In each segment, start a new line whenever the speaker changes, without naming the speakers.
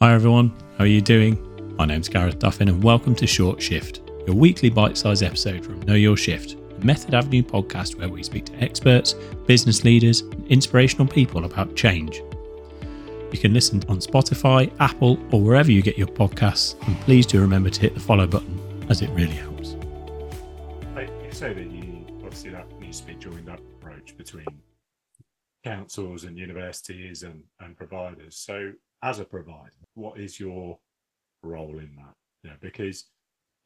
Hi everyone, how are you doing? My name's Gareth Duffin and welcome to Short Shift, your weekly bite-sized episode from Know Your Shift, a Method Avenue podcast where we speak to experts, business leaders, and inspirational people about change. You can listen on Spotify, Apple, or wherever you get your podcasts, and please do remember to hit the follow button as it really helps.
You say that you obviously that needs to be joined up approach between councils and universities and, and providers. So as a provider, what is your role in that? You know, because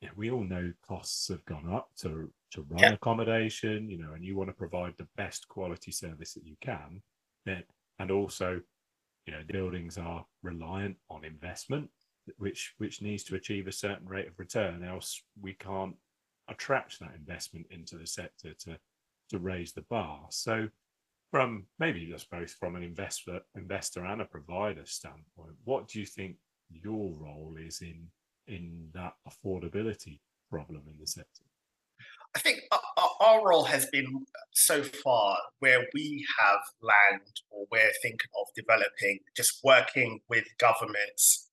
you know, we all know costs have gone up to to run yeah. accommodation, you know, and you want to provide the best quality service that you can. And also, you know, the buildings are reliant on investment, which which needs to achieve a certain rate of return, else we can't attract that investment into the sector to to raise the bar. So from maybe just both from an investor investor and a provider standpoint what do you think your role is in in that affordability problem in the sector?
I think our, role has been so far where we have land or we're thinking of developing just working with governments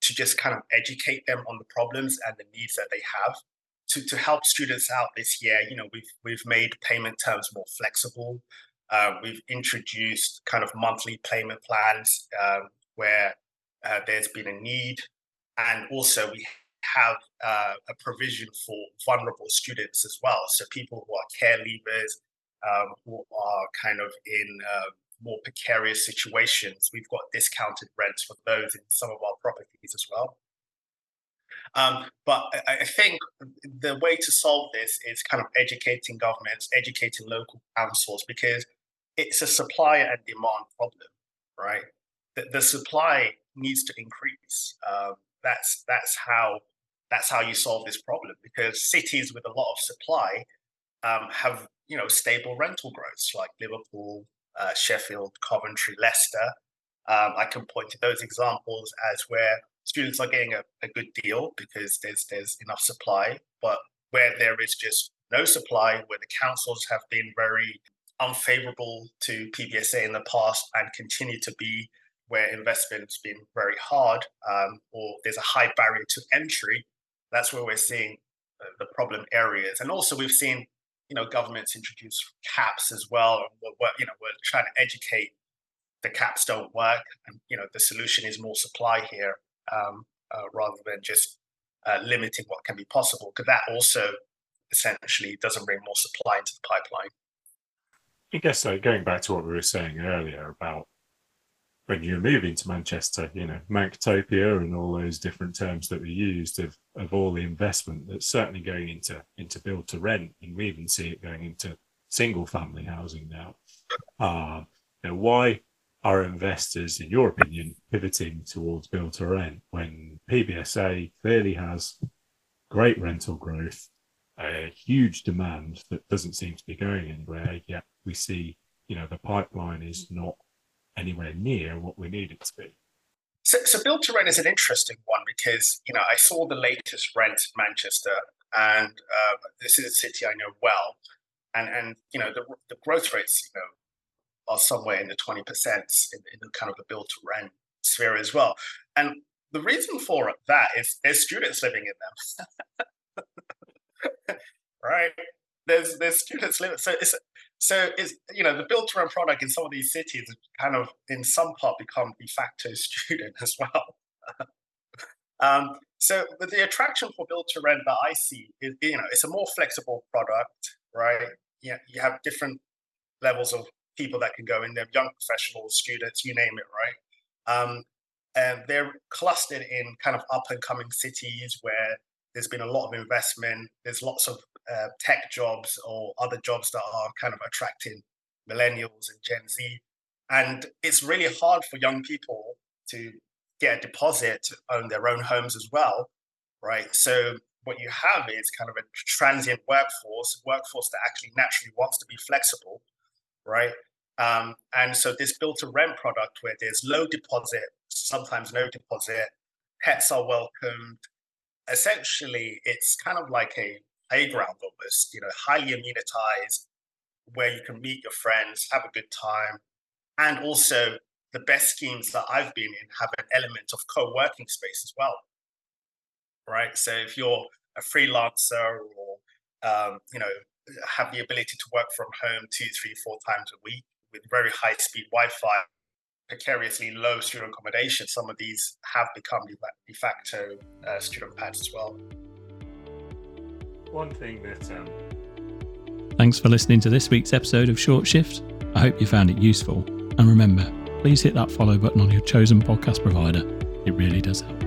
to just kind of educate them on the problems and the needs that they have to, to help students out this year. You know we've we've made payment terms more flexible uh, we've introduced kind of monthly payment plans um, where uh, there's been a need. And also, we have uh, a provision for vulnerable students as well. So, people who are care leavers, um, who are kind of in uh, more precarious situations, we've got discounted rents for those in some of our properties as well. Um, but I, think the way to solve this is kind of educating governments, educating local councils, because it's a supply and demand problem, right? The, the supply needs to increase. Um, that's that's how that's how you solve this problem because cities with a lot of supply um, have you know stable rental growths like Liverpool, uh, Sheffield, Coventry, Leicester. Um, I can point to those examples as where students are getting a, a good deal because there's there's enough supply, but where there is just no supply, where the councils have been very unfavorable to PBSA in the past and continue to be where investment's been very hard um, or there's a high barrier to entry, that's where we're seeing uh, the problem areas. And also we've seen, you know, governments introduce caps as well. And we're, you know, we're trying to educate the caps don't work. And, you know, the solution is more supply here um, uh, rather than just uh, limiting what can be possible, because that also essentially doesn't bring more supply into the pipeline.
I guess so. Going back to what we were saying earlier about when you're moving to Manchester, you know, Manctopia and all those different terms that we used of, of all the investment that's certainly going into into build to rent, and we even see it going into single family housing now. Uh, you know, why are investors, in your opinion, pivoting towards build to rent when PBSA clearly has great rental growth, a huge demand that doesn't seem to be going anywhere, yet we see, you know, the pipeline is not anywhere near what we need it to be.
So, so build to rent is an interesting one because you know I saw the latest rent in Manchester, and uh, this is a city I know well, and and you know the the growth rates you know are somewhere in the twenty percent in, in the kind of the build to rent sphere as well, and the reason for that is there's students living in them, right? There's there's students living, so it's so it's you know the build to rent product in some of these cities kind of in some part become de facto student as well. um, so the, the, attraction for build to rent that I see is you know it's a more flexible product, right? Yeah, you have different levels of people that can go in there, young professionals, students, you name it, right? Um, and they're clustered in kind of up and coming cities where there's been a lot of investment. There's lots of uh, tech jobs or other jobs that are kind of attracting millennials and Gen Z. And it's really hard for young people to get a deposit to own their own homes as well, right? So what you have is kind of a transient workforce, workforce that actually naturally wants to be flexible, right? Um, and so this build to rent product where there's low deposit, sometimes no deposit, pets are welcomed. Essentially, it's kind of like a playground almost, you know, highly amenitized, where you can meet your friends, have a good time, and also the best schemes that I've been in have an element of co-working space as well. Right. So if you're a freelancer or um, you know have the ability to work from home two, three, four times a week with very high speed Wi-Fi, precariously low student accommodation, some of these have become de facto uh, student pads as well.
One thing that. Um...
Thanks for listening to this week's episode of Short Shift. I hope you found it useful. And remember, please hit that follow button on your chosen podcast provider. It really does help.